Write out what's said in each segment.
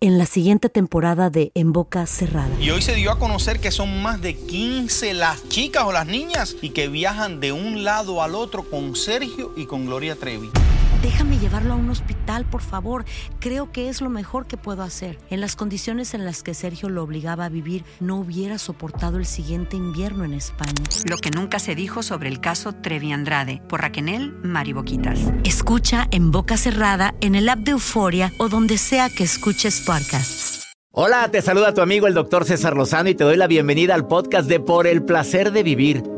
En la siguiente temporada de En Boca Cerrada. Y hoy se dio a conocer que son más de 15 las chicas o las niñas y que viajan de un lado al otro con Sergio y con Gloria Trevi. Déjame llevarlo a un hospital, por favor. Creo que es lo mejor que puedo hacer. En las condiciones en las que Sergio lo obligaba a vivir, no hubiera soportado el siguiente invierno en España. Lo que nunca se dijo sobre el caso Trevi Andrade, por Raquel Mariboquitas. Escucha en boca cerrada, en el app de Euforia o donde sea que escuches Hola, te saluda tu amigo el doctor César Lozano y te doy la bienvenida al podcast de Por el placer de vivir.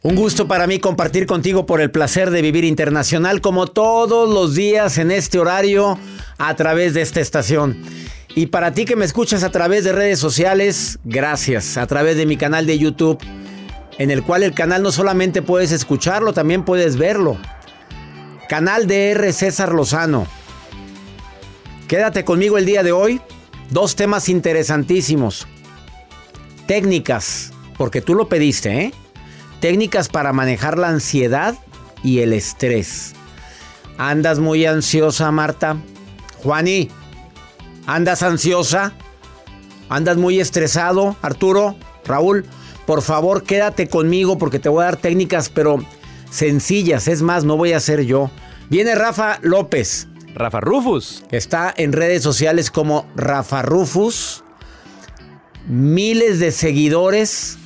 Un gusto para mí compartir contigo por el placer de vivir internacional como todos los días en este horario a través de esta estación. Y para ti que me escuchas a través de redes sociales, gracias. A través de mi canal de YouTube, en el cual el canal no solamente puedes escucharlo, también puedes verlo. Canal de R. César Lozano. Quédate conmigo el día de hoy. Dos temas interesantísimos. Técnicas, porque tú lo pediste, ¿eh? Técnicas para manejar la ansiedad y el estrés. ¿Andas muy ansiosa, Marta? Juani, ¿andas ansiosa? ¿Andas muy estresado, Arturo? Raúl, por favor quédate conmigo porque te voy a dar técnicas, pero sencillas. Es más, no voy a ser yo. Viene Rafa López. Rafa Rufus. Está en redes sociales como Rafa Rufus. Miles de seguidores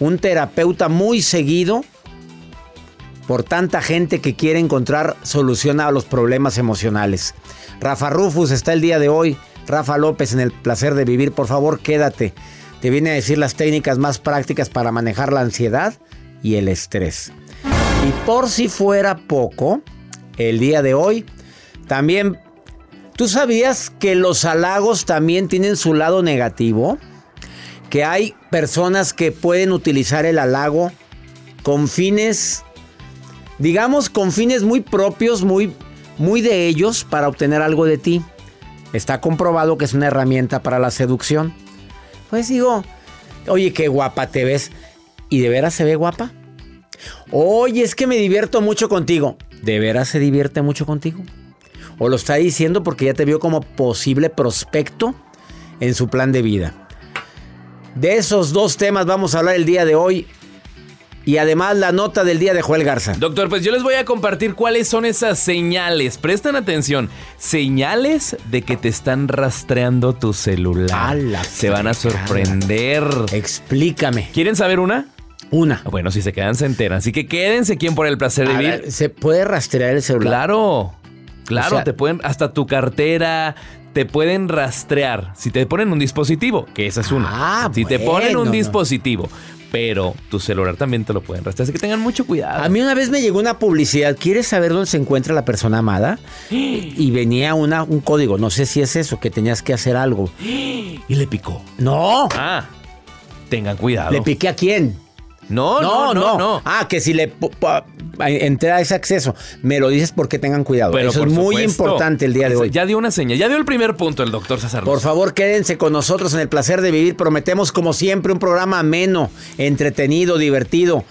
un terapeuta muy seguido por tanta gente que quiere encontrar solución a los problemas emocionales. Rafa Rufus está el día de hoy. Rafa López en el placer de vivir. Por favor, quédate. Te viene a decir las técnicas más prácticas para manejar la ansiedad y el estrés. Y por si fuera poco, el día de hoy también... ¿Tú sabías que los halagos también tienen su lado negativo? Que hay personas que pueden utilizar el halago con fines, digamos, con fines muy propios, muy, muy de ellos para obtener algo de ti. Está comprobado que es una herramienta para la seducción. Pues digo, oye, qué guapa te ves. ¿Y de veras se ve guapa? Oye, es que me divierto mucho contigo. ¿De veras se divierte mucho contigo? ¿O lo está diciendo porque ya te vio como posible prospecto en su plan de vida? De esos dos temas vamos a hablar el día de hoy. Y además la nota del día de Joel Garza. Doctor, pues yo les voy a compartir cuáles son esas señales. Prestan atención. Señales de que te están rastreando tu celular. Se van a sorprender. Explícame. ¿Quieren saber una? Una. Bueno, si se quedan, se enteran. Así que quédense quien por el placer de vivir. ¿Se puede rastrear el celular? Claro. Claro, te pueden. Hasta tu cartera, te pueden rastrear si te ponen un dispositivo, que esa es una. Ah, si te ponen un no. dispositivo, pero tu celular también te lo pueden rastrear. Así que tengan mucho cuidado. A mí una vez me llegó una publicidad. ¿Quieres saber dónde se encuentra la persona amada? Y venía una, un código. No sé si es eso, que tenías que hacer algo. Y le picó. No. Ah, tengan cuidado. ¿Le piqué a quién? No, no, no, no. Ah, que si le entra ese acceso, me lo dices porque tengan cuidado. Eso es muy importante el día de hoy. Ya dio una señal, ya dio el primer punto el doctor César. Por favor, quédense con nosotros en el placer de vivir. Prometemos, como siempre, un programa ameno, entretenido, divertido.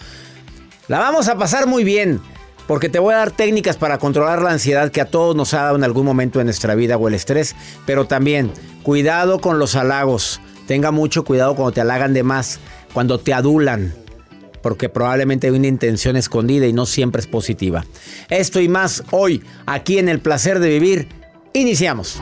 La vamos a pasar muy bien. Porque te voy a dar técnicas para controlar la ansiedad que a todos nos ha dado en algún momento de nuestra vida o el estrés. Pero también, cuidado con los halagos. Tenga mucho cuidado cuando te halagan de más, cuando te adulan porque probablemente hay una intención escondida y no siempre es positiva. Esto y más hoy, aquí en El Placer de Vivir, iniciamos.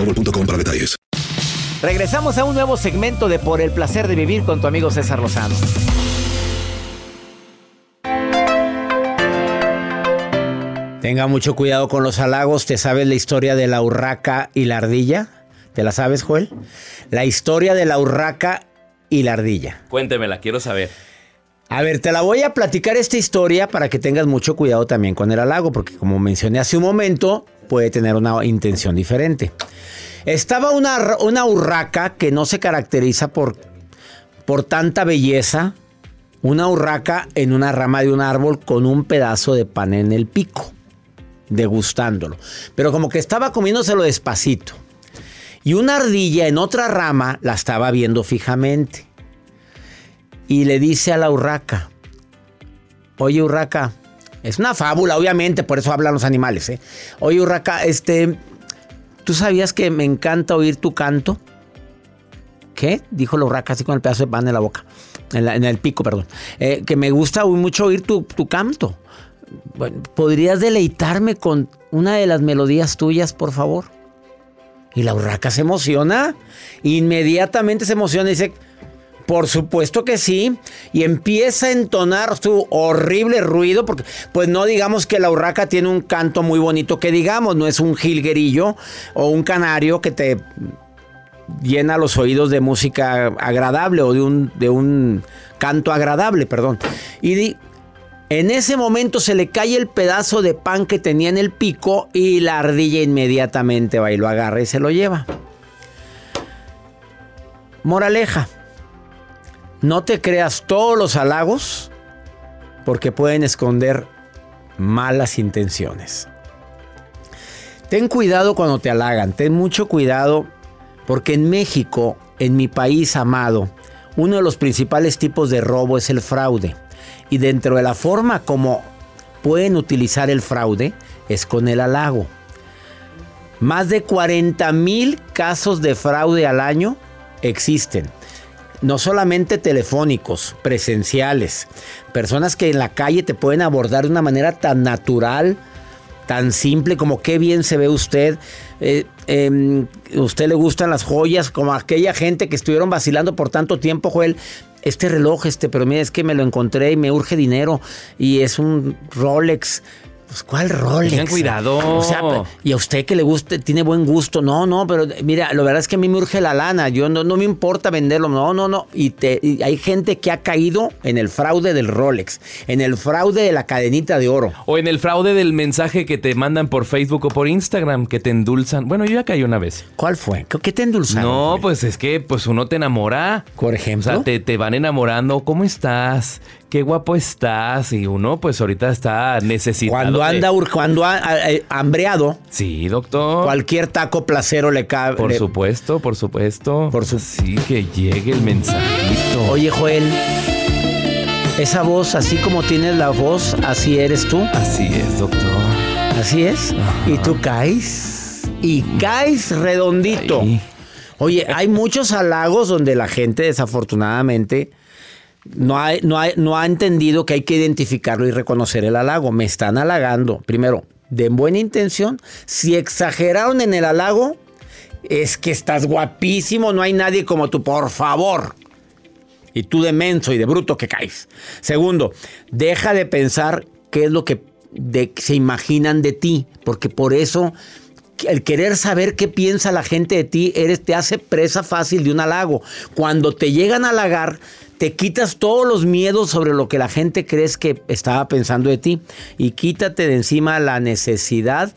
boostmobile.com para detalles. Regresamos a un nuevo segmento de Por el placer de vivir con tu amigo César Lozano. Tenga mucho cuidado con los halagos. ¿Te sabes la historia de la urraca y la ardilla? ¿Te la sabes, Joel? La historia de la urraca y la ardilla. Cuéntemela, quiero saber. A ver, te la voy a platicar esta historia para que tengas mucho cuidado también con el halago, porque como mencioné hace un momento, puede tener una intención diferente. Estaba una, una urraca que no se caracteriza por, por tanta belleza. Una urraca en una rama de un árbol con un pedazo de pan en el pico, degustándolo. Pero como que estaba comiéndoselo despacito. Y una ardilla en otra rama la estaba viendo fijamente. Y le dice a la urraca, oye urraca, es una fábula, obviamente, por eso hablan los animales. ¿eh? Oye, Urraca, este, ¿tú sabías que me encanta oír tu canto? ¿Qué? Dijo la urraca así con el pedazo de pan en la boca, en, el pico, perdón. Eh, que me gusta mucho oír tu, canto. ¿Podrías deleitarme con una de las melodías tuyas, por favor? Y la urraca se emociona. Inmediatamente se emociona y dice, por supuesto que sí. Y empieza a entonar su horrible ruido, porque pues no digamos que la urraca tiene un canto muy bonito que digamos, no es un jilguerillo o un canario que te llena los oídos de música agradable o de un, de un canto agradable, perdón. Y en ese momento se le cae el pedazo de pan que tenía en el pico y la ardilla inmediatamente va y lo agarra y se lo lleva. Moraleja. No te creas todos los halagos porque pueden esconder malas intenciones. Ten cuidado cuando te halagan, ten mucho cuidado porque en México, en mi país amado, uno de los principales tipos de robo es el fraude. Y dentro de la forma como pueden utilizar el fraude es con el halago. Más de 40 mil casos de fraude al año existen no solamente telefónicos, presenciales, personas que en la calle te pueden abordar de una manera tan natural, tan simple como qué bien se ve usted. Eh, em, usted le gustan las joyas, como aquella gente que estuvieron vacilando por tanto tiempo, Joel. Este reloj, este, pero mira, es que me lo encontré y me urge dinero y es un Rolex. Pues, ¿cuál rol? Tengan cuidado. O sea, y a usted que le guste, tiene buen gusto. No, no, pero mira, la verdad es que a mí me urge la lana. Yo no, no me importa venderlo. No, no, no. Y, te, hay gente que ha caído en el fraude del Rolex, en el fraude de la cadenita de oro. O en el fraude del mensaje que te mandan por Facebook o por Instagram, que te endulzan. Bueno, yo ya caí una vez. ¿Cuál fue? ¿Qué te endulzaron? No, pues es que pues uno te enamora. Por ejemplo. O sea, te, te van enamorando. ¿Cómo estás? Qué guapo estás. Y uno, pues ahorita está necesitado. Cuando de- anda, ur- cuando ha, eh, hambreado, Sí, doctor. cualquier taco placero le cabe. Por le- supuesto, por supuesto. Por su- Sí, que llegue el mensajito. Oye, Joel, esa voz, así como tienes la voz, así eres tú. Así es, doctor. Así es. Y tú caes. Y caes redondito. Ahí. Oye, hay muchos halagos donde la gente desafortunadamente no ha, no, ha, no ha entendido que hay que identificarlo y reconocer el halago. Me están halagando. Primero, de buena intención. Si exageraron en el halago, es que estás guapísimo, no hay nadie como tú, por favor. Y tú de menso y de bruto que caes. Segundo, deja de pensar qué es lo que se imaginan de ti, porque por eso el querer saber qué piensa la gente de ti eres, te hace presa fácil de un halago. Cuando te llegan a halagar, te quitas todos los miedos sobre lo que la gente crees que estaba pensando de ti y quítate de encima la necesidad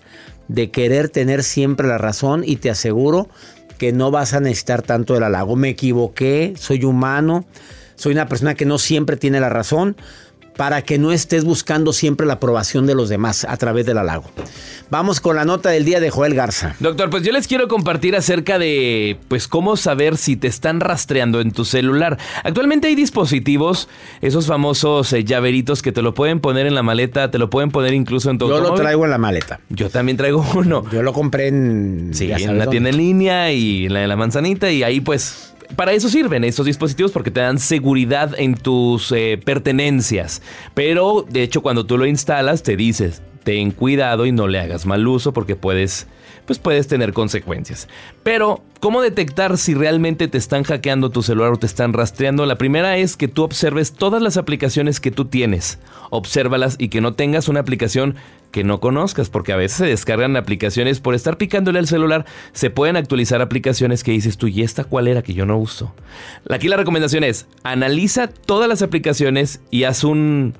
de querer tener siempre la razón y te aseguro que no vas a necesitar tanto el halago. Me equivoqué, soy humano, soy una persona que no siempre tiene la razón para que no estés buscando siempre la aprobación de los demás a través del halago. Vamos con la nota del día de Joel Garza. Doctor, pues yo les quiero compartir acerca de pues cómo saber si te están rastreando en tu celular. Actualmente hay dispositivos, esos famosos eh, llaveritos que te lo pueden poner en la maleta, te lo pueden poner incluso en tu Yo lo traigo en la maleta. Yo también traigo uno. Yo lo compré en, Sí, en la tienda en línea y en la de la manzanita y ahí pues para eso sirven estos dispositivos porque te dan seguridad en tus eh, pertenencias. Pero de hecho cuando tú lo instalas te dices, ten cuidado y no le hagas mal uso porque puedes pues puedes tener consecuencias. Pero, ¿cómo detectar si realmente te están hackeando tu celular o te están rastreando? La primera es que tú observes todas las aplicaciones que tú tienes. Obsérvalas y que no tengas una aplicación que no conozcas, porque a veces se descargan aplicaciones por estar picándole al celular, se pueden actualizar aplicaciones que dices tú, ¿y esta cuál era que yo no uso? Aquí la recomendación es, analiza todas las aplicaciones y haz un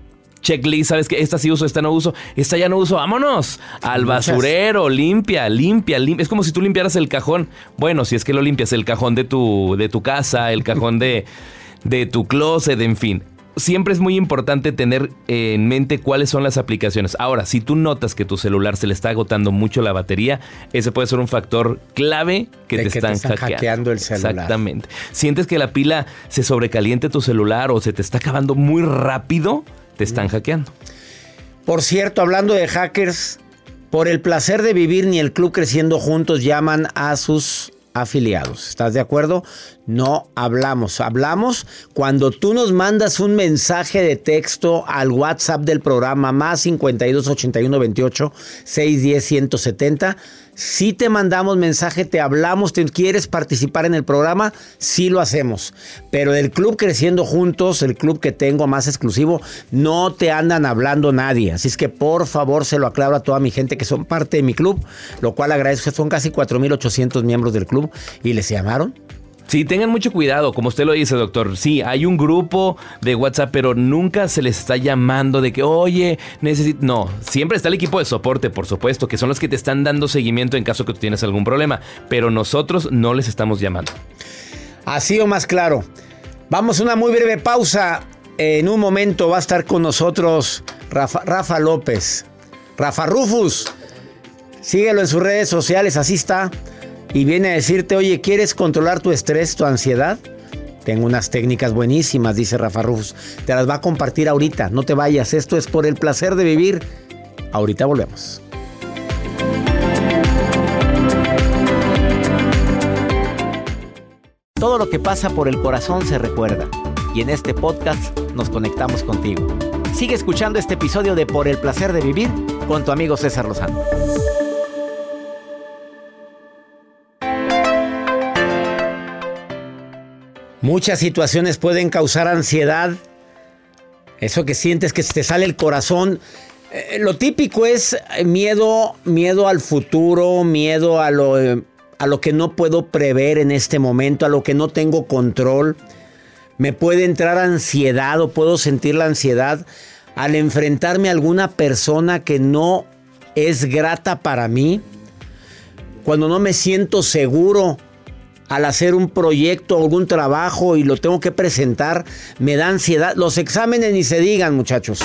checklist, sabes que esta sí uso, esta no uso, esta ya no uso, vámonos al basurero, limpia, limpia, limpia. Es como si tú limpiaras el cajón. Bueno, si es que lo limpias, el cajón de tu, de tu casa, el cajón de, de tu closet, en fin. Siempre es muy importante tener eh, en mente cuáles son las aplicaciones. Ahora, si tú notas que tu celular se le está agotando mucho la batería, ese puede ser un factor clave que, te, que te están están hackeando. hackeando el celular. Exactamente. Sientes que la pila se sobrecaliente tu celular o se te está acabando muy rápido, te están hackeando. Por cierto, hablando de hackers, por el placer de vivir ni el club creciendo juntos llaman a sus afiliados. ¿Estás de acuerdo? No hablamos. Hablamos cuando tú nos mandas un mensaje de texto al WhatsApp del programa más 52 81 28 610 170. Si te mandamos mensaje, te hablamos, te quieres participar en el programa, sí lo hacemos. Pero del club Creciendo Juntos, el club que tengo más exclusivo, no te andan hablando nadie. Así es que por favor se lo aclaro a toda mi gente que son parte de mi club, lo cual agradezco. Son casi 4.800 miembros del club y les llamaron. Sí, tengan mucho cuidado, como usted lo dice, doctor. Sí, hay un grupo de WhatsApp, pero nunca se les está llamando de que, oye, necesito. No, siempre está el equipo de soporte, por supuesto, que son los que te están dando seguimiento en caso que tú tienes algún problema, pero nosotros no les estamos llamando. Así o más claro. Vamos a una muy breve pausa. En un momento va a estar con nosotros Rafa, Rafa López. Rafa Rufus. Síguelo en sus redes sociales, así está. Y viene a decirte, oye, ¿quieres controlar tu estrés, tu ansiedad? Tengo unas técnicas buenísimas, dice Rafa Rufus. Te las va a compartir ahorita. No te vayas. Esto es por el placer de vivir. Ahorita volvemos. Todo lo que pasa por el corazón se recuerda. Y en este podcast nos conectamos contigo. Sigue escuchando este episodio de Por el placer de vivir con tu amigo César Lozano. Muchas situaciones pueden causar ansiedad. Eso que sientes que te sale el corazón. Eh, lo típico es eh, miedo, miedo al futuro, miedo a lo, eh, a lo que no puedo prever en este momento, a lo que no tengo control. Me puede entrar ansiedad o puedo sentir la ansiedad al enfrentarme a alguna persona que no es grata para mí. Cuando no me siento seguro al hacer un proyecto o algún trabajo y lo tengo que presentar, me da ansiedad. Los exámenes ni se digan, muchachos.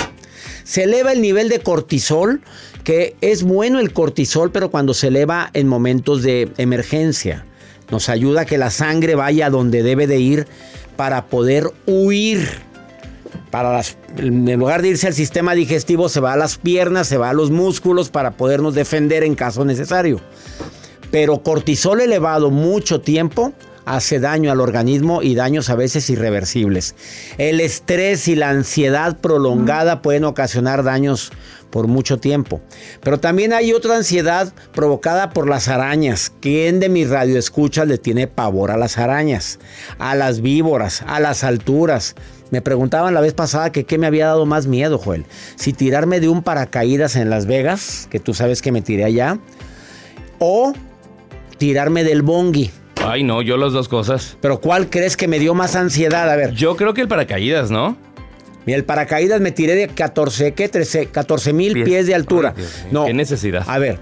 Se eleva el nivel de cortisol, que es bueno el cortisol, pero cuando se eleva en momentos de emergencia. Nos ayuda a que la sangre vaya donde debe de ir para poder huir. Para en lugar de irse al sistema digestivo, se va a las piernas, se va a los músculos para podernos defender en caso necesario. Pero cortisol elevado mucho tiempo hace daño al organismo y daños a veces irreversibles. El estrés y la ansiedad prolongada pueden ocasionar daños por mucho tiempo. Pero también hay otra ansiedad provocada por las arañas. ¿Quién de mis radioescuchas le tiene pavor a las arañas? A las víboras, a las alturas. Me preguntaban la vez pasada que qué me había dado más miedo, Joel. Si tirarme de un paracaídas en Las Vegas, que tú sabes que me tiré allá, o tirarme del bongi. Ay, no, yo las dos cosas. Pero ¿cuál crees que me dio más ansiedad? A ver. Yo creo que el paracaídas, ¿no? Mira, el paracaídas me tiré de 14, ¿qué? 13, 14 mil pies. de altura. no. ¿Qué necesidad? A ver.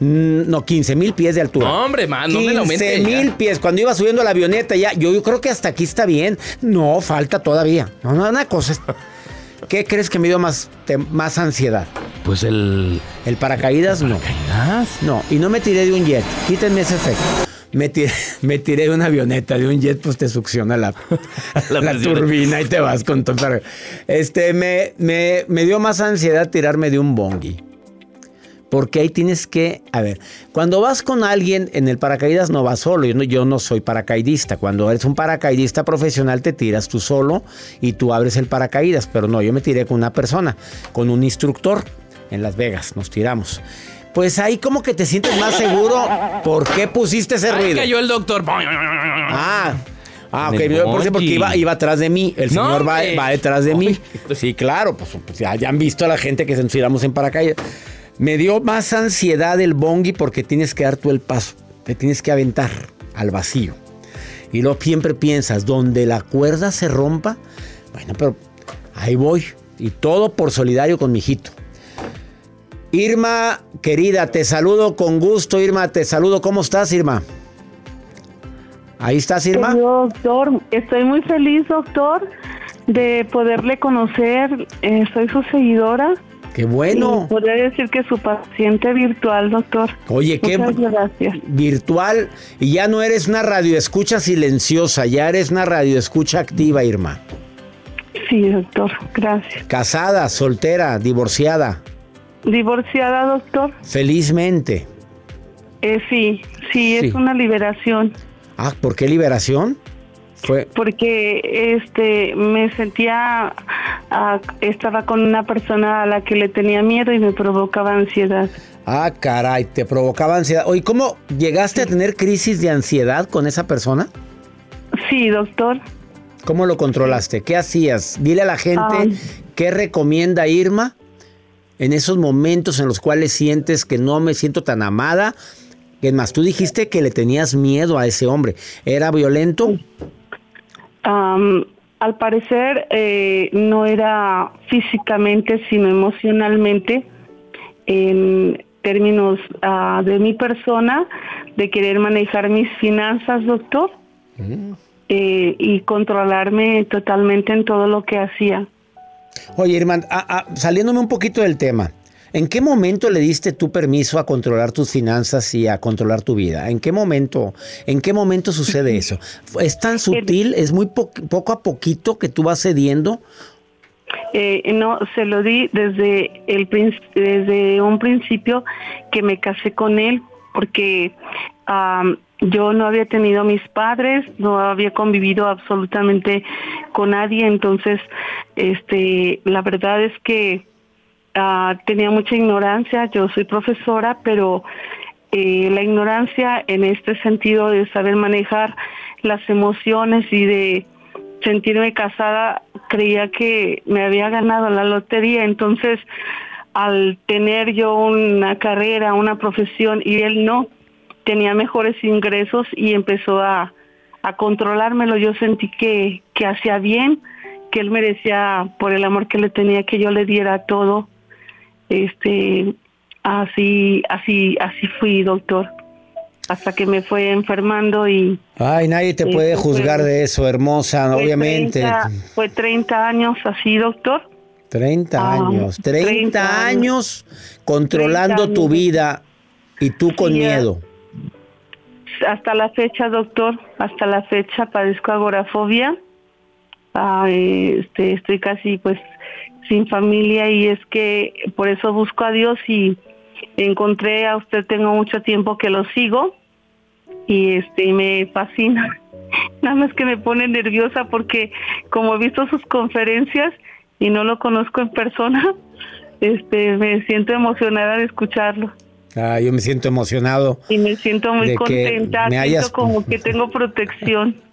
Mm, no, 15 mil pies de altura. No, hombre, man, no me lo 15 mil pies. Cuando iba subiendo la avioneta ya, yo, yo creo que hasta aquí está bien. No, falta todavía. No, no, una cosa. ¿Qué crees que me dio más, te- más ansiedad? Pues el. ¿El paracaídas? No. ¿Paracaídas? No, y no me tiré de un jet. Quítenme ese efecto. Me tiré, me tiré de una avioneta, de un jet, pues te succiona la, La turbina y te vas con todo. Este, me, me, me dio más ansiedad tirarme de un bongi. Porque ahí tienes que, a ver, cuando vas con alguien en el paracaídas no vas solo, yo no, yo no soy paracaidista, cuando eres un paracaidista profesional te tiras tú solo y tú abres el paracaídas, pero no, yo me tiré con una persona, con un instructor en Las Vegas, nos tiramos. Pues ahí como que te sientes más seguro, ¿por qué pusiste ese Ahí ruido? cayó el doctor. Ah, ah, ok. Yo Porque, iba, iba atrás de mí. El No, señor va, va detrás de mí. Uy. Sí, claro. Pues, pues ya, han visto a la gente que se nos tiramos en paracaídas. Me dio más ansiedad el bongi porque tienes que dar tú el paso. Te tienes que aventar al vacío. Y luego siempre piensas, donde la cuerda se rompa, bueno, pero ahí voy. Y todo por solidario con mi hijito. Irma, querida, te saludo con gusto, Irma, te saludo. ¿Cómo estás, Irma? Ahí estás, Irma. Querido doctor, estoy muy feliz, doctor, de poderle conocer. Eh, soy su seguidora. Qué bueno. Y podría decir que su paciente virtual, doctor. Oye, qué Muchas gracias. virtual y ya no eres una radioescucha silenciosa, ya eres una radioescucha activa, Irma. Sí, doctor, gracias. Casada, soltera, divorciada, Divorciada, doctor. felizmente. Eh, sí, sí, Sí. es una liberación. Ah, ¿por qué liberación? Fue Porque este me sentía ah, estaba con una persona a la que le tenía miedo y me provocaba ansiedad. Ah, caray, te provocaba ansiedad. Oye, ¿cómo llegaste a tener crisis de ansiedad con esa persona? Sí, doctor. ¿Cómo lo controlaste? ¿Qué hacías? Dile a la gente Ay. qué recomienda Irma en esos momentos en los cuales sientes que no me siento tan amada. Es más, tú dijiste que le tenías miedo a ese hombre. ¿Era violento? Am, al parecer eh, no era físicamente, sino emocionalmente, en términos ah, de mi persona, de querer manejar mis finanzas, doctor, eh, y controlarme totalmente en todo lo que hacía. Oye, Irma, ah, ah, saliéndome un poquito del tema. ¿En qué momento le diste tu permiso a controlar tus finanzas y a controlar tu vida? ¿En qué momento, en qué momento sucede eso? ¿Es tan sutil, es muy po- poco a poquito que tú vas cediendo? Eh, no, se lo di desde, el, desde un principio que me casé con él, porque yo no había tenido a mis padres, no había convivido absolutamente con nadie, entonces, este, la verdad es que ah, tenía mucha ignorancia, yo soy profesora, pero eh, la ignorancia en este sentido de saber manejar las emociones y de sentirme casada, creía que me había ganado la lotería, entonces al tener yo una carrera, una profesión y él no, tenía mejores ingresos y empezó a, a controlármelo. Yo sentí que, que hacía bien, que él merecía, por el amor que le tenía, que yo le diera todo. Este, así, así, así fui, doctor. hasta que me fue enfermando y... Ay, nadie te puede juzgar de eso, hermosa, obviamente. fue 30 años así, doctor. 30 ah, años, 30, años controlando tu vida y tú con miedo. Hasta la fecha, doctor, hasta la fecha padezco agorafobia. este, estoy casi pues sin familia y es que por eso busco a Dios y encontré a usted, tengo mucho tiempo que lo sigo y este me fascina. Nada más que me pone nerviosa porque como he visto sus conferencias, y no lo conozco en persona, este, me siento emocionada de escucharlo. Ah, yo me siento emocionado. Y me siento muy contenta, me siento como que tengo protección.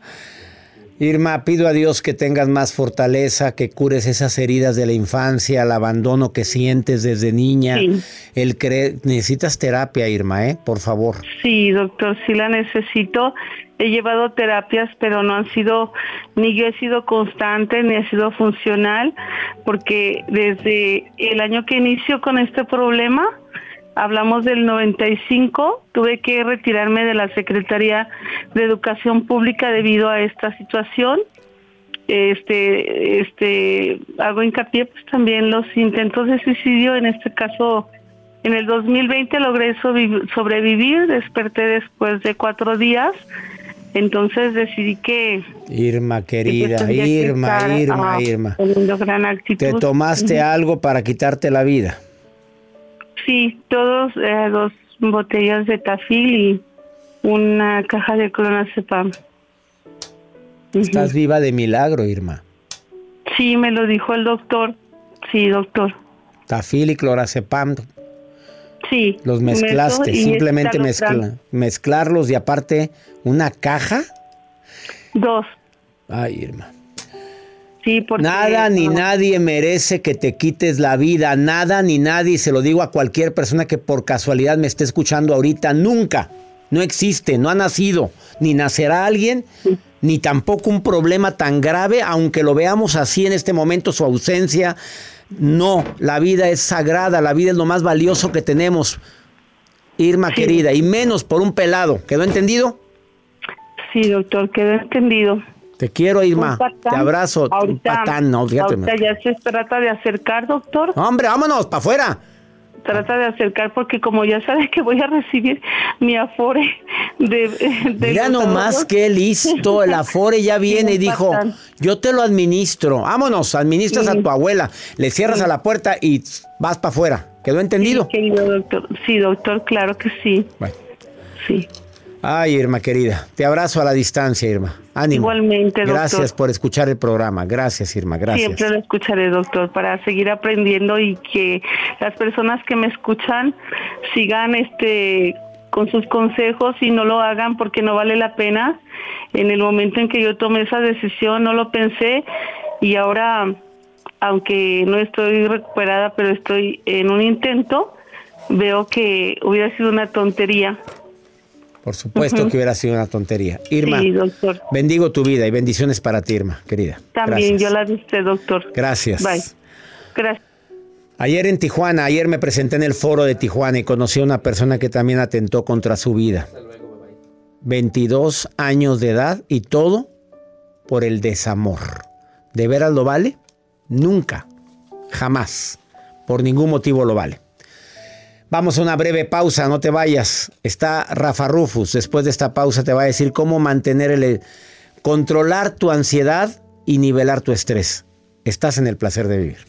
Irma, pido a Dios que tengas más fortaleza, que cures esas heridas de la infancia, el abandono que sientes desde niña. El necesitas terapia, Irma, ¿eh? Por favor. Sí, doctor, sí la necesito. He llevado terapias, pero no han sido, ni yo he sido constante, ni he sido funcional, porque desde el año que inicio con este problema, hablamos del 95, tuve que retirarme de la Secretaría de Educación Pública debido a esta situación. Este, este, hago hincapié pues también los intentos de suicidio, en este caso en el 2020 logré sobrevivir, desperté después de cuatro días, entonces decidí que... Irma, querida, Irma, Irma, Irma. ¿Te tomaste algo para quitarte la vida? Sí, todos eh, dos botellas de tafil y una caja de clonazepam. Estás viva de milagro, Irma. Sí, me lo dijo el doctor. Sí, doctor. Tafil y clorazepam. Sí. Los mezclaste, simplemente mezclarlos y aparte una caja. Dos. Ay, Irma. Nada ni nadie merece que te quites la vida, nada ni nadie, se lo digo a cualquier persona que por casualidad me esté escuchando ahorita, nunca, no existe, no ha nacido, ni nacerá alguien, ni tampoco un problema tan grave, aunque lo veamos así en este momento, su ausencia. No, la vida es sagrada, la vida es lo más valioso que tenemos, Irma querida, y menos por un pelado. ¿Quedó entendido? Sí, doctor, quedó entendido. Te quiero, Irma. Te abrazo. un patán, no, fíjate. ya se trata de acercar, doctor. Hombre, vámonos, para afuera. Trata de acercar porque como ya sabes que voy a recibir mi afore de... de Mira nomás qué listo, el afore ya viene y dijo, yo te lo administro. Vámonos, administras a tu abuela, le cierras a la puerta y vas para afuera. ¿Quedó entendido? Sí, querido doctor. Sí, doctor, claro que sí. Bueno. Sí. Ay, Irma querida, te abrazo a la distancia, Irma. Ánimo. Igualmente, doctor. Gracias por escuchar el programa. Gracias, Irma. Gracias. Siempre lo escucharé, doctor, para seguir aprendiendo y que las personas que me escuchan sigan este con sus consejos y no lo hagan porque no vale la pena. En el momento en que yo tomé esa decisión no lo pensé y ahora, aunque no estoy recuperada, pero estoy en un intento, veo que hubiera sido una tontería por supuesto que hubiera sido una tontería. Irma, bendigo tu vida y bendiciones para ti, Irma, querida. También yo la viste, doctor. Gracias. Bye. Gracias. Ayer en Tijuana, ayer me presenté en el foro de Tijuana y conocí a una persona que también atentó contra su vida. 22 años de edad y todo por el desamor. ¿De veras lo vale? Nunca, jamás, por ningún motivo lo vale. Vamos a una breve pausa, no te vayas. Está Rafa Rufus. Después de esta pausa te va a decir cómo mantener el controlar tu ansiedad y nivelar tu estrés. Estás en el placer de vivir.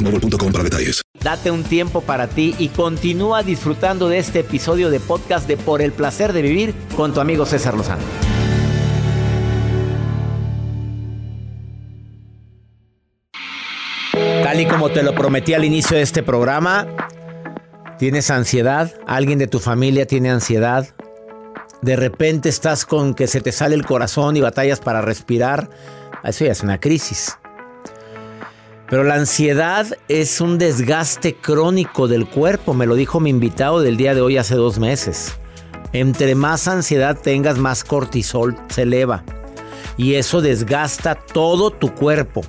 boostmobile.com para detalles. Date un tiempo para ti y continúa disfrutando de este episodio de podcast de Por el placer de vivir con tu amigo César Lozano. Tal y como te lo prometí al inicio de este programa, ¿tienes ansiedad? ¿Alguien de tu familia tiene ansiedad? De repente estás con que se te sale el corazón y batallas para respirar. Eso ya es una crisis. Pero la ansiedad es un desgaste crónico del cuerpo, me lo dijo mi invitado del día de hoy hace dos meses. Entre más ansiedad tengas, más cortisol se eleva. Y eso desgasta todo tu cuerpo.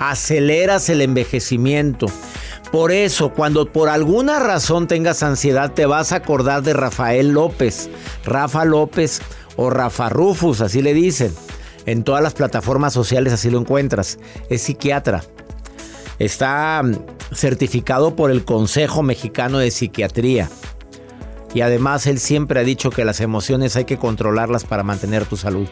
Aceleras el envejecimiento. Por eso, cuando por alguna razón tengas ansiedad, te vas a acordar de Rafael López. Rafa López o Rafa Rufus, así le dicen. En todas las plataformas sociales así lo encuentras. Es psiquiatra Está mm, certificado por el Consejo Mexicano de Psiquiatría. Y además él siempre ha dicho que las emociones hay que controlarlas para mantener tu salud.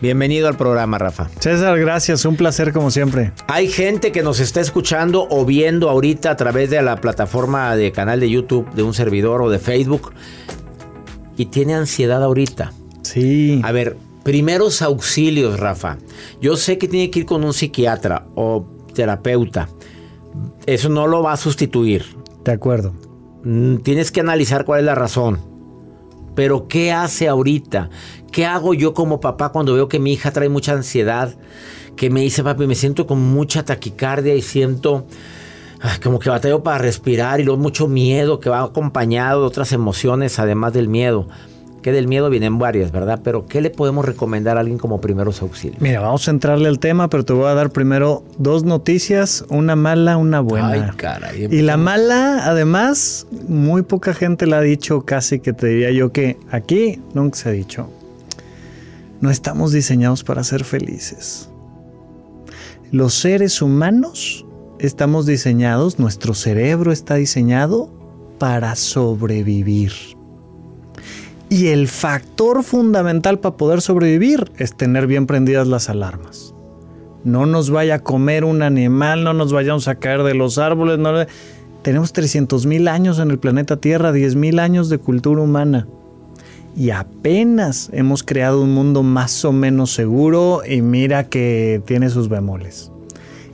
Bienvenido al programa, Rafa. César, gracias, un placer como siempre. Hay gente que nos está escuchando o viendo ahorita a través de la plataforma de canal de YouTube de un servidor o de Facebook y tiene ansiedad ahorita. Sí. A ver, primeros auxilios, Rafa. Yo sé que tiene que ir con un psiquiatra o terapeuta. Eso no lo va a sustituir. De acuerdo. Mm, tienes que analizar cuál es la razón. Pero ¿qué hace ahorita? ¿Qué hago yo como papá cuando veo que mi hija trae mucha ansiedad? Que me dice, papi, me siento con mucha taquicardia y siento como que batallo para respirar y luego mucho miedo que va acompañado de otras emociones además del miedo que del miedo vienen varias, ¿verdad? Pero ¿qué le podemos recomendar a alguien como primeros auxilios? Mira, vamos a entrarle al tema, pero te voy a dar primero dos noticias, una mala, una buena. Ay, caray. Y la mala, además, muy poca gente la ha dicho, casi que te diría yo que aquí nunca se ha dicho. No estamos diseñados para ser felices. Los seres humanos estamos diseñados, nuestro cerebro está diseñado para sobrevivir. Y el factor fundamental para poder sobrevivir es tener bien prendidas las alarmas. No nos vaya a comer un animal, no nos vayamos a caer de los árboles. No... Tenemos 300 mil años en el planeta Tierra, 10 mil años de cultura humana. Y apenas hemos creado un mundo más o menos seguro y mira que tiene sus bemoles.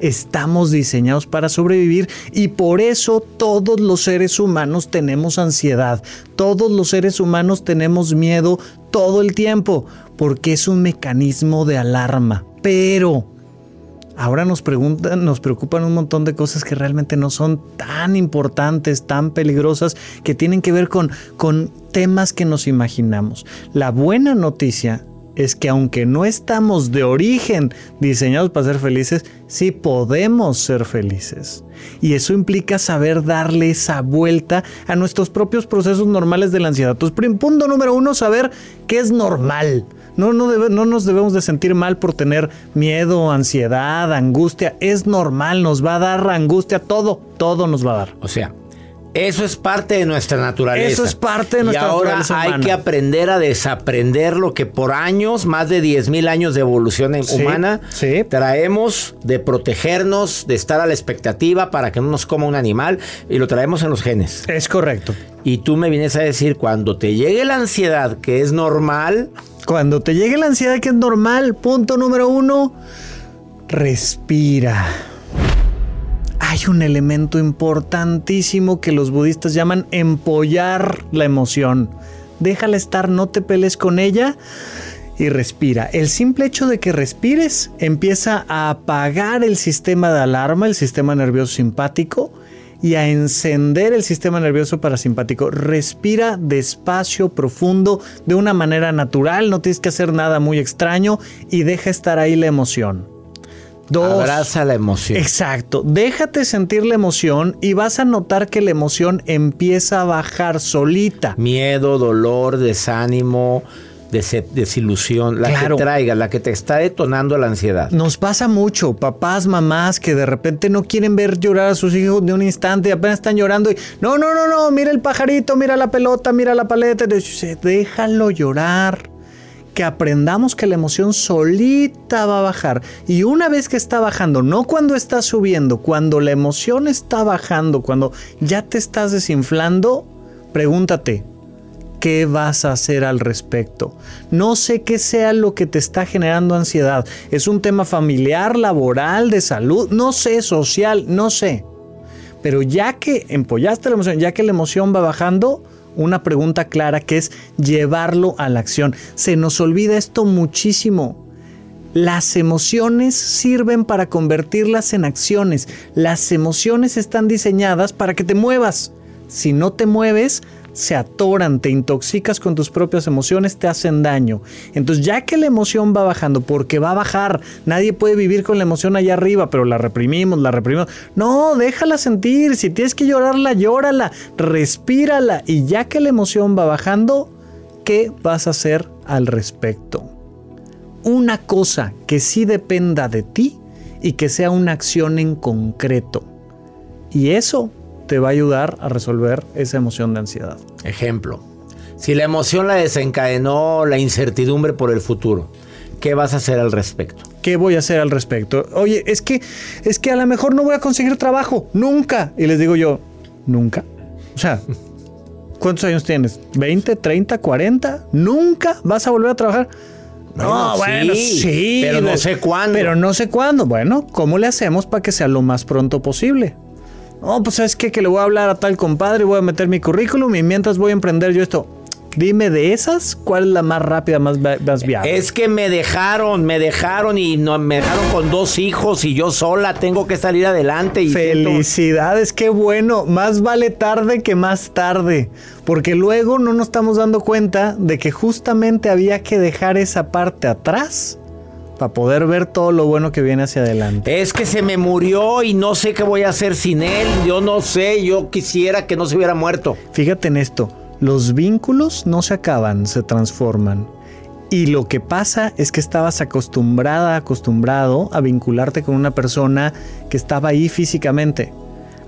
Estamos diseñados para sobrevivir y por eso todos los seres humanos tenemos ansiedad, todos los seres humanos tenemos miedo todo el tiempo, porque es un mecanismo de alarma. Pero ahora nos preguntan, nos preocupan un montón de cosas que realmente no son tan importantes, tan peligrosas, que tienen que ver con, con temas que nos imaginamos. La buena noticia es que aunque no estamos de origen diseñados para ser felices, sí podemos ser felices. Y eso implica saber darle esa vuelta a nuestros propios procesos normales de la ansiedad. Entonces, punto número uno, saber qué es normal. No, no, no nos debemos de sentir mal por tener miedo, ansiedad, angustia. Es normal, nos va a dar angustia, todo, todo nos va a dar. O sea, eso es parte de nuestra naturaleza. Eso es parte de nuestra naturaleza. Y ahora hay que aprender a desaprender lo que por años, más de 10 mil años de evolución humana, traemos de protegernos, de estar a la expectativa para que no nos coma un animal y lo traemos en los genes. Es correcto. Y tú me vienes a decir, cuando te llegue la ansiedad, que es normal. Cuando te llegue la ansiedad, que es normal, punto número uno, respira hay un elemento importantísimo que los budistas llaman empollar la emoción. Déjala estar, no te pelees con ella y respira. El simple hecho de que respires empieza a apagar el sistema de alarma, el sistema nervioso simpático, y a encender el sistema nervioso parasimpático. Respira despacio, profundo, de una manera natural, no tienes que hacer nada muy extraño y deja estar ahí la emoción. Dos. Abraza la emoción. Exacto. Déjate sentir la emoción y vas a notar que la emoción empieza a bajar solita. Miedo, dolor, desánimo, desilusión, la Claro. que traiga, la que te está detonando la ansiedad. Nos pasa mucho, papás, mamás, que de repente no quieren ver llorar a sus hijos de un instante y apenas están llorando y no, no, no, no, mira el pajarito, mira la pelota, mira la paleta, déjalo llorar. Que aprendamos que la emoción solita va a bajar. Y una vez que está bajando, no cuando está subiendo, cuando la emoción está bajando, cuando ya te estás desinflando, pregúntate, ¿Qué vas a hacer al respecto? No sé qué sea lo que te está generando ansiedad. ¿Es un tema familiar, laboral, de salud? No sé, social, no sé. Pero ya que empollaste la emoción, ya que la emoción va bajando, una pregunta clara que es llevarlo a la acción. Se nos olvida esto muchísimo. Las emociones sirven para convertirlas en acciones. Las emociones están diseñadas para que te muevas. Si no te mueves, se atoran, te intoxicas con tus propias emociones, te hacen daño. Entonces, ya que la emoción va bajando, porque va a bajar, nadie puede vivir con la emoción allá arriba, pero la reprimimos, la reprimimos. No, déjala sentir. Si tienes que llorarla, llórala, respírala. Y ya que la emoción va bajando, ¿qué vas a hacer al respecto? Una cosa que sí dependa de ti y que sea una acción en concreto. Y eso te va a ayudar a resolver esa emoción de ansiedad. Ejemplo, si la emoción la desencadenó la incertidumbre por el futuro, ¿qué vas a hacer al respecto? ¿Qué voy a hacer al respecto? Oye, es que es que a lo mejor no voy a conseguir trabajo, nunca. Y les digo yo, ¿nunca? O sea, ¿cuántos años tienes? ¿20, 30, 40? ¿Nunca vas a volver a trabajar? No, Bueno, sí, sí. pero no sé cuándo. Pero no sé cuándo. Bueno, ¿cómo le hacemos para que sea lo más pronto posible? No, pues sabes qué? que le voy a hablar a tal compadre, voy a meter mi currículum y mientras voy a emprender yo esto. Dime de esas, ¿cuál es la más rápida, más, más viable? Es que me dejaron, me dejaron y no, me dejaron con dos hijos y yo sola tengo que salir adelante. Y siento- Felicidades, qué bueno. Más vale tarde que más tarde. Porque luego no nos estamos dando cuenta de que justamente había que dejar esa parte atrás para poder ver todo lo bueno que viene hacia adelante. Es que se me murió y no sé qué voy a hacer sin él. Yo no sé, yo quisiera que no se hubiera muerto. Fíjate en esto, los vínculos no se acaban, se transforman. Y lo que pasa es que estabas acostumbrada, acostumbrado a vincularte con una persona que estaba ahí físicamente.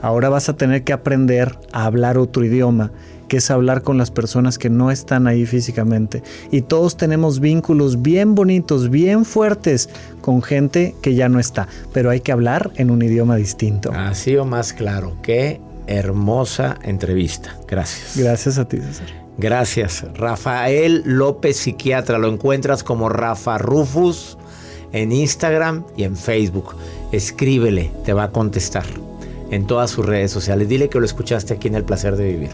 Ahora vas a tener que aprender a hablar otro idioma, que es hablar con las personas que no están ahí físicamente. Y todos tenemos vínculos bien bonitos, bien fuertes con gente que ya no está. Pero hay que hablar en un idioma distinto. Así o más claro. Qué hermosa entrevista. Gracias. Gracias a ti, César. Gracias. Rafael López Psiquiatra. Lo encuentras como Rafa Rufus en Instagram y en Facebook. Escríbele, te va a contestar en todas sus redes sociales. Dile que lo escuchaste aquí en El Placer de Vivir.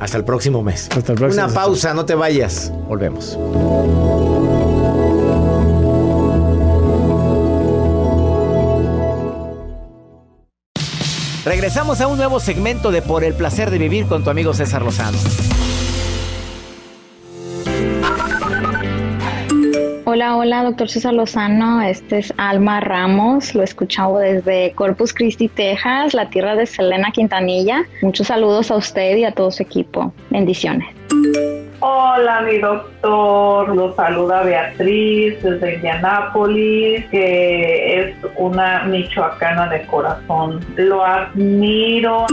Hasta el próximo mes. Hasta el próximo Una mes. pausa, no te vayas. Volvemos. Regresamos a un nuevo segmento de Por el placer de vivir con tu amigo César Lozano. Hola, hola, doctor César Lozano. Este es Alma Ramos. Lo escuchamos desde Corpus Christi, Texas, la tierra de Selena Quintanilla. Muchos saludos a usted y a todo su equipo. Bendiciones. Hola, mi doctor. Lo saluda Beatriz desde Indianápolis, que es una michoacana de corazón. Lo admiro.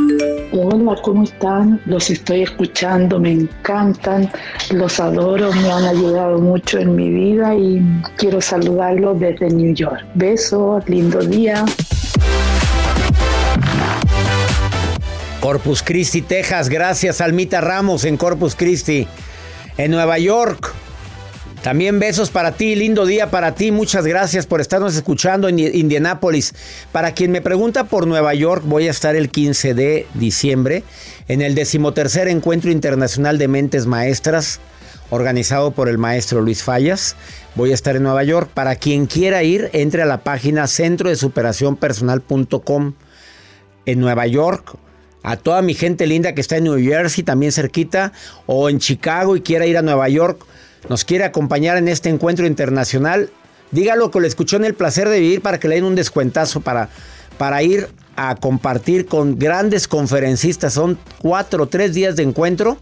Hola, ¿cómo están? Los estoy escuchando, me encantan, los adoro, me han ayudado mucho en mi vida y quiero saludarlos desde New York. Besos, lindo día. Corpus Christi, Texas. Gracias, Almita Ramos en Corpus Christi. En Nueva York. También besos para ti, lindo día para ti. Muchas gracias por estarnos escuchando en Indianápolis. Para quien me pregunta por Nueva York, voy a estar el 15 de diciembre en el decimotercer Encuentro Internacional de Mentes Maestras, organizado por el maestro Luis Fallas. Voy a estar en Nueva York. Para quien quiera ir, entre a la página centro de superaciónpersonal.com en Nueva York. A toda mi gente linda que está en New Jersey, también cerquita, o en Chicago y quiera ir a Nueva York, nos quiere acompañar en este encuentro internacional. Dígalo que lo escuchó en el placer de vivir para que le den un descuentazo para, para ir a compartir con grandes conferencistas. Son cuatro o tres días de encuentro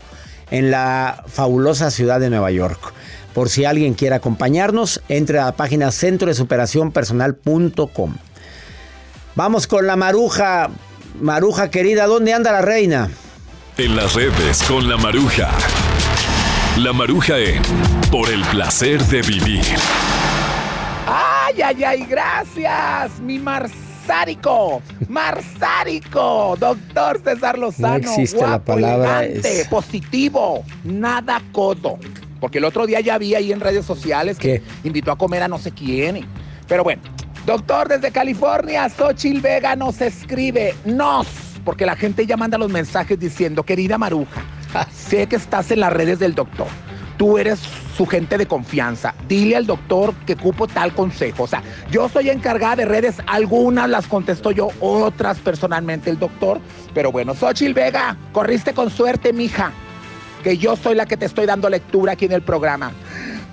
en la fabulosa ciudad de Nueva York. Por si alguien quiere acompañarnos, entre a la página centro de superación personal.com. Vamos con la maruja. Maruja querida, ¿dónde anda la reina? En las redes con la maruja. La maruja en Por el placer de vivir. ¡Ay, ay, ay! ¡Gracias! Mi Marsárico. Marsárico. Doctor César Lozano. No existe la palabra. Elegante, positivo. Nada codo. Porque el otro día ya vi ahí en redes sociales que invitó a comer a no sé quién. Pero bueno, doctor desde California, Xochil Vega nos escribe, nos, porque la gente ya manda los mensajes diciendo, querida Maruja, sé que estás en las redes del doctor. Tú eres su gente de confianza. Dile al doctor que cupo tal consejo. O sea, yo soy encargada de redes, algunas las contesto yo, otras personalmente el doctor. Pero bueno, Xochil Vega, corriste con suerte, mija que yo soy la que te estoy dando lectura aquí en el programa.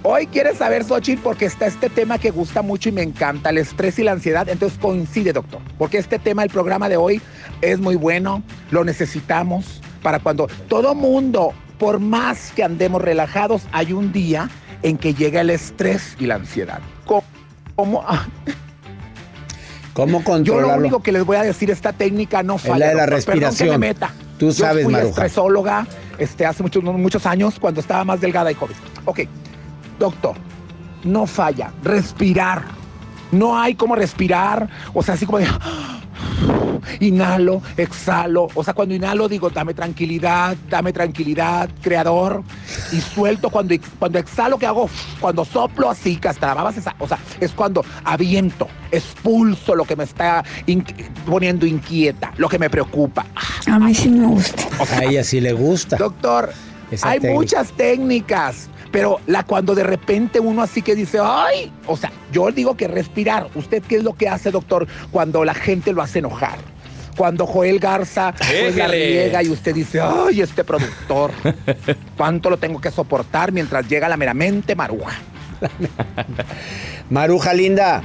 Hoy quieres saber, Xochitl, porque está este tema que gusta mucho y me encanta, el estrés y la ansiedad. Entonces coincide, doctor, porque este tema, el programa de hoy, es muy bueno, lo necesitamos para cuando todo mundo, por más que andemos relajados, hay un día en que llega el estrés y la ansiedad. ¿Cómo? cómo? ¿Cómo Yo lo único que les voy a decir, esta técnica no falla. Es la de la. Perdón respiración. que me meta. Tú sabes, Yo fui Maruja. estresóloga este, hace muchos, muchos años cuando estaba más delgada y joven. Ok, doctor, no falla. Respirar. No hay como respirar. O sea, así como de... Inhalo, exhalo. O sea, cuando inhalo digo, dame tranquilidad, dame tranquilidad, creador. Y suelto cuando, cuando exhalo, que hago? Cuando soplo así, que hasta la baba se sa- O sea, es cuando aviento, expulso lo que me está poniendo inquieta, lo que me preocupa. A mí sí me gusta. A ella sí le gusta. Doctor, Esa hay técnica. muchas técnicas, pero la cuando de repente uno así que dice, ay, o sea, yo digo que respirar. ¿Usted qué es lo que hace, doctor, cuando la gente lo hace enojar? Cuando Joel Garza pues, la riega y usted dice, ay, este productor, ¿cuánto lo tengo que soportar mientras llega la meramente maruja? Maruja linda,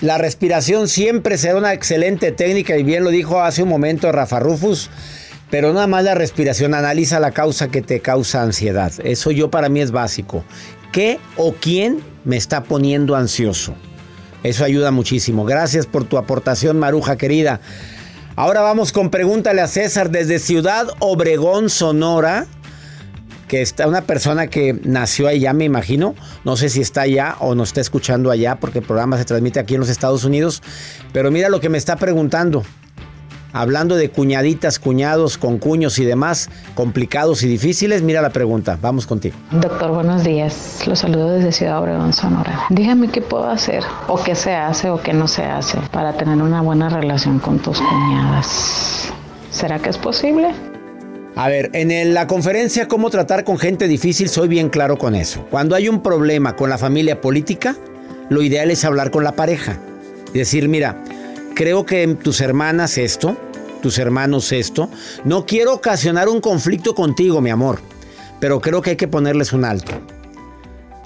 la respiración siempre será una excelente técnica y bien lo dijo hace un momento Rafa Rufus, pero nada más la respiración, analiza la causa que te causa ansiedad. Eso yo para mí es básico. ¿Qué o quién me está poniendo ansioso? Eso ayuda muchísimo. Gracias por tu aportación, Maruja querida. Ahora vamos con pregúntale a César desde Ciudad Obregón, Sonora que está una persona que nació allá, me imagino. No sé si está allá o nos está escuchando allá, porque el programa se transmite aquí en los Estados Unidos. Pero mira lo que me está preguntando. Hablando de cuñaditas, cuñados, con cuños y demás, complicados y difíciles, mira la pregunta. Vamos contigo. Doctor, buenos días. Los saludo desde Ciudad Obregón, Sonora. Dígame qué puedo hacer, o qué se hace o qué no se hace para tener una buena relación con tus cuñadas. ¿Será que es posible? A ver, en la conferencia Cómo tratar con gente difícil, soy bien claro con eso. Cuando hay un problema con la familia política, lo ideal es hablar con la pareja. Y decir, mira, creo que en tus hermanas esto, tus hermanos esto. No quiero ocasionar un conflicto contigo, mi amor, pero creo que hay que ponerles un alto.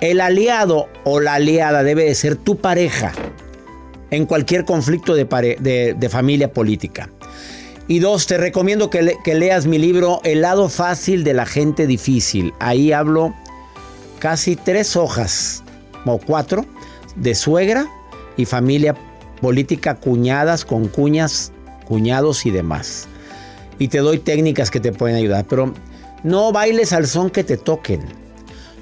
El aliado o la aliada debe de ser tu pareja en cualquier conflicto de, pare- de- familia política. Y dos, te recomiendo que, que leas mi libro El lado fácil de la gente difícil. Ahí hablo casi tres hojas o cuatro de suegra y familia política, cuñadas, con cuñas, cuñados y demás. Y te doy técnicas que te pueden ayudar. Pero no bailes al son que te toquen.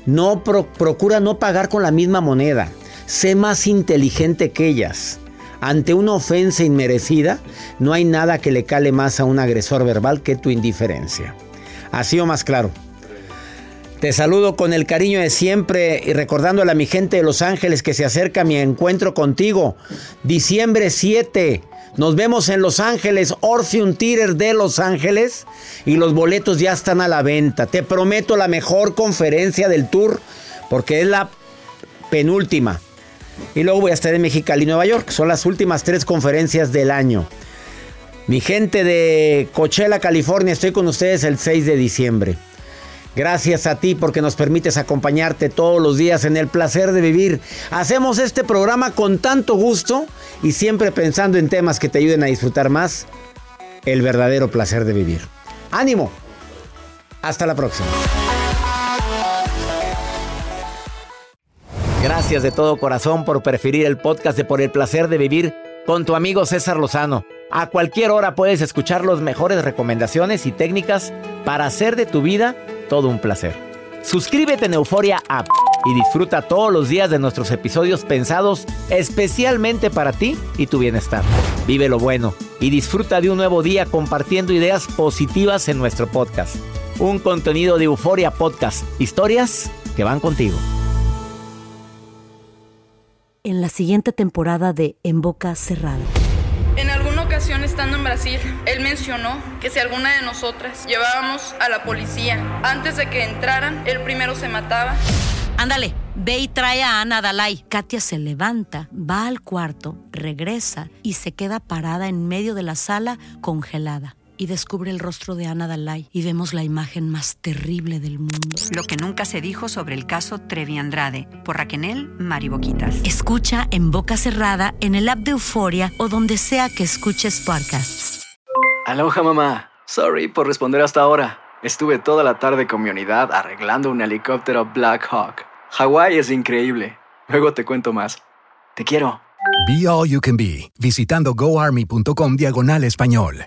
No pro- procura no pagar con la misma moneda. Sé más inteligente que ellas. Ante una ofensa inmerecida, no hay nada que le cale más a un agresor verbal que tu indiferencia. Así o más claro. Te saludo con el cariño de siempre y recordándole a mi gente de Los Ángeles que se acerca mi encuentro contigo. Diciembre 7. Nos vemos en Los Ángeles, Orpheum Theater de Los Ángeles. Y los boletos ya están a la venta. Te prometo la mejor conferencia del tour porque es la penúltima. Y luego voy a estar en Mexicali, Nueva York. Son las últimas tres conferencias del año. Mi gente de Coachella, California, estoy con ustedes el 6 de diciembre. Gracias a ti porque nos permites acompañarte todos los días en el placer de vivir. Hacemos este programa con tanto gusto y siempre pensando en temas que te ayuden a disfrutar más el verdadero placer de vivir. Ánimo. Hasta la próxima. Gracias de todo corazón por preferir el podcast de Por el placer de vivir con tu amigo César Lozano. A cualquier hora puedes escuchar las mejores recomendaciones y técnicas para hacer de tu vida todo un placer. Suscríbete en Euforia App y disfruta todos los días de nuestros episodios pensados especialmente para ti y tu bienestar. Vive lo bueno y disfruta de un nuevo día compartiendo ideas positivas en nuestro podcast. Un contenido de Euforia Podcast, historias que van contigo. En la siguiente temporada de En Boca Cerrada. Estando en Brasil, él mencionó que si alguna de nosotras llevábamos a la policía antes de que entraran, él primero se mataba. Ándale, ve y trae a Ana Dalai. Katia se levanta, va al cuarto, regresa y se queda parada en medio de la sala congelada. Y descubre el rostro de Ana Dalai y vemos la imagen más terrible del mundo. Lo que nunca se dijo sobre el caso Trevi Andrade, por Raquel Mariboquitas. Escucha en boca cerrada, en el app de Euforia o donde sea que escuches podcasts. Aloha mamá. Sorry por responder hasta ahora. Estuve toda la tarde con mi unidad arreglando un helicóptero Black Hawk. Hawái es increíble. Luego te cuento más. Te quiero. Be All You Can Be, visitando goarmy.com diagonal español.